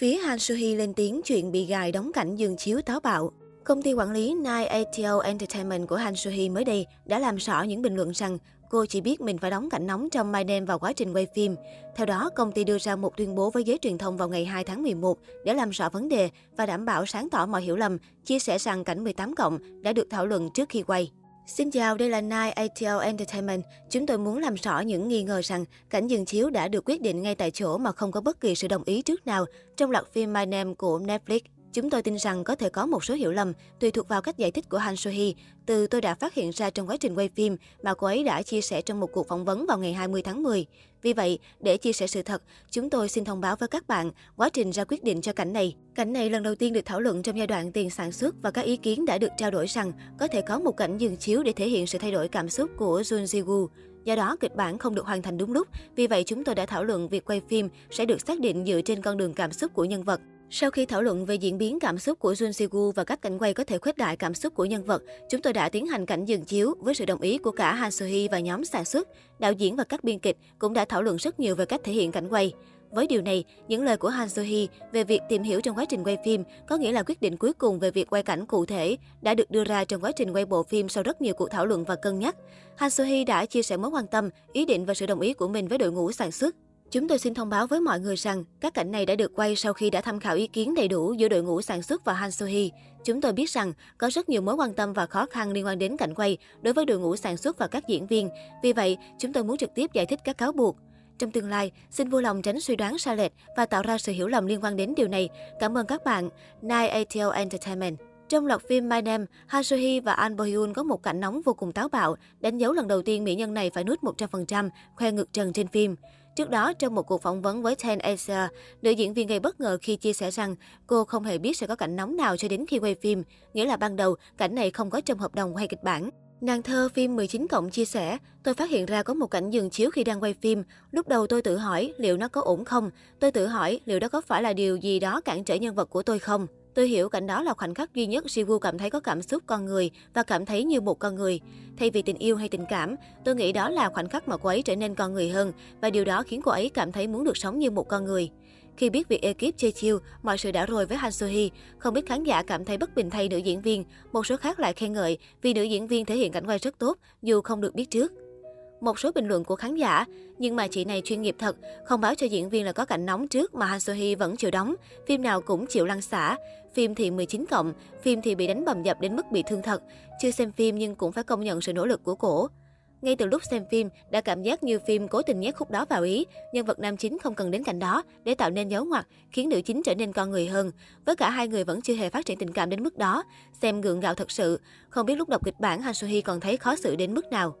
Phía Han Soo Hee lên tiếng chuyện bị gài đóng cảnh giường chiếu táo bạo. Công ty quản lý Nine ATL Entertainment của Han Soo Hee mới đây đã làm rõ những bình luận rằng cô chỉ biết mình phải đóng cảnh nóng trong My Name vào quá trình quay phim. Theo đó, công ty đưa ra một tuyên bố với giới truyền thông vào ngày 2 tháng 11 để làm rõ vấn đề và đảm bảo sáng tỏ mọi hiểu lầm, chia sẻ rằng cảnh 18 cộng đã được thảo luận trước khi quay. Xin chào, đây là Nine ATL Entertainment. Chúng tôi muốn làm rõ những nghi ngờ rằng cảnh dừng chiếu đã được quyết định ngay tại chỗ mà không có bất kỳ sự đồng ý trước nào trong loạt phim My Name của Netflix. Chúng tôi tin rằng có thể có một số hiểu lầm tùy thuộc vào cách giải thích của Han So Hee từ tôi đã phát hiện ra trong quá trình quay phim mà cô ấy đã chia sẻ trong một cuộc phỏng vấn vào ngày 20 tháng 10. Vì vậy, để chia sẻ sự thật, chúng tôi xin thông báo với các bạn quá trình ra quyết định cho cảnh này. Cảnh này lần đầu tiên được thảo luận trong giai đoạn tiền sản xuất và các ý kiến đã được trao đổi rằng có thể có một cảnh dừng chiếu để thể hiện sự thay đổi cảm xúc của Jun Ji-woo. Do đó, kịch bản không được hoàn thành đúng lúc, vì vậy chúng tôi đã thảo luận việc quay phim sẽ được xác định dựa trên con đường cảm xúc của nhân vật. Sau khi thảo luận về diễn biến cảm xúc của Jun si và các cảnh quay có thể khuếch đại cảm xúc của nhân vật, chúng tôi đã tiến hành cảnh dừng chiếu với sự đồng ý của cả Han So-hee và nhóm sản xuất. Đạo diễn và các biên kịch cũng đã thảo luận rất nhiều về cách thể hiện cảnh quay. Với điều này, những lời của Han So-hee về việc tìm hiểu trong quá trình quay phim có nghĩa là quyết định cuối cùng về việc quay cảnh cụ thể đã được đưa ra trong quá trình quay bộ phim sau rất nhiều cuộc thảo luận và cân nhắc. Han So-hee đã chia sẻ mối quan tâm, ý định và sự đồng ý của mình với đội ngũ sản xuất. Chúng tôi xin thông báo với mọi người rằng các cảnh này đã được quay sau khi đã tham khảo ý kiến đầy đủ giữa đội ngũ sản xuất và Han So Hee. Chúng tôi biết rằng có rất nhiều mối quan tâm và khó khăn liên quan đến cảnh quay đối với đội ngũ sản xuất và các diễn viên. Vì vậy, chúng tôi muốn trực tiếp giải thích các cáo buộc. Trong tương lai, xin vui lòng tránh suy đoán sai lệch và tạo ra sự hiểu lầm liên quan đến điều này. Cảm ơn các bạn. Nine ATL Entertainment trong loạt phim My Name, Han So Hee và An Bo Hyun có một cảnh nóng vô cùng táo bạo, đánh dấu lần đầu tiên mỹ nhân này phải nuốt 100%, khoe ngực trần trên phim. Trước đó, trong một cuộc phỏng vấn với Ten Asia, nữ diễn viên gây bất ngờ khi chia sẻ rằng cô không hề biết sẽ có cảnh nóng nào cho đến khi quay phim, nghĩa là ban đầu cảnh này không có trong hợp đồng hay kịch bản. Nàng thơ phim 19 cộng chia sẻ, tôi phát hiện ra có một cảnh dừng chiếu khi đang quay phim. Lúc đầu tôi tự hỏi liệu nó có ổn không? Tôi tự hỏi liệu đó có phải là điều gì đó cản trở nhân vật của tôi không? Tôi hiểu cảnh đó là khoảnh khắc duy nhất Jiwoo cảm thấy có cảm xúc con người và cảm thấy như một con người. Thay vì tình yêu hay tình cảm, tôi nghĩ đó là khoảnh khắc mà cô ấy trở nên con người hơn và điều đó khiến cô ấy cảm thấy muốn được sống như một con người. Khi biết việc ekip chơi chiêu, mọi sự đã rồi với Han Soo Hee, không biết khán giả cảm thấy bất bình thay nữ diễn viên, một số khác lại khen ngợi vì nữ diễn viên thể hiện cảnh quay rất tốt dù không được biết trước một số bình luận của khán giả. Nhưng mà chị này chuyên nghiệp thật, không báo cho diễn viên là có cảnh nóng trước mà Han So Hee vẫn chịu đóng. Phim nào cũng chịu lăn xả. Phim thì 19 cộng, phim thì bị đánh bầm dập đến mức bị thương thật. Chưa xem phim nhưng cũng phải công nhận sự nỗ lực của cổ. Ngay từ lúc xem phim, đã cảm giác như phim cố tình nhét khúc đó vào ý. Nhân vật nam chính không cần đến cảnh đó để tạo nên dấu ngoặt, khiến nữ chính trở nên con người hơn. Với cả hai người vẫn chưa hề phát triển tình cảm đến mức đó. Xem gượng gạo thật sự. Không biết lúc đọc kịch bản Han So Hee còn thấy khó xử đến mức nào.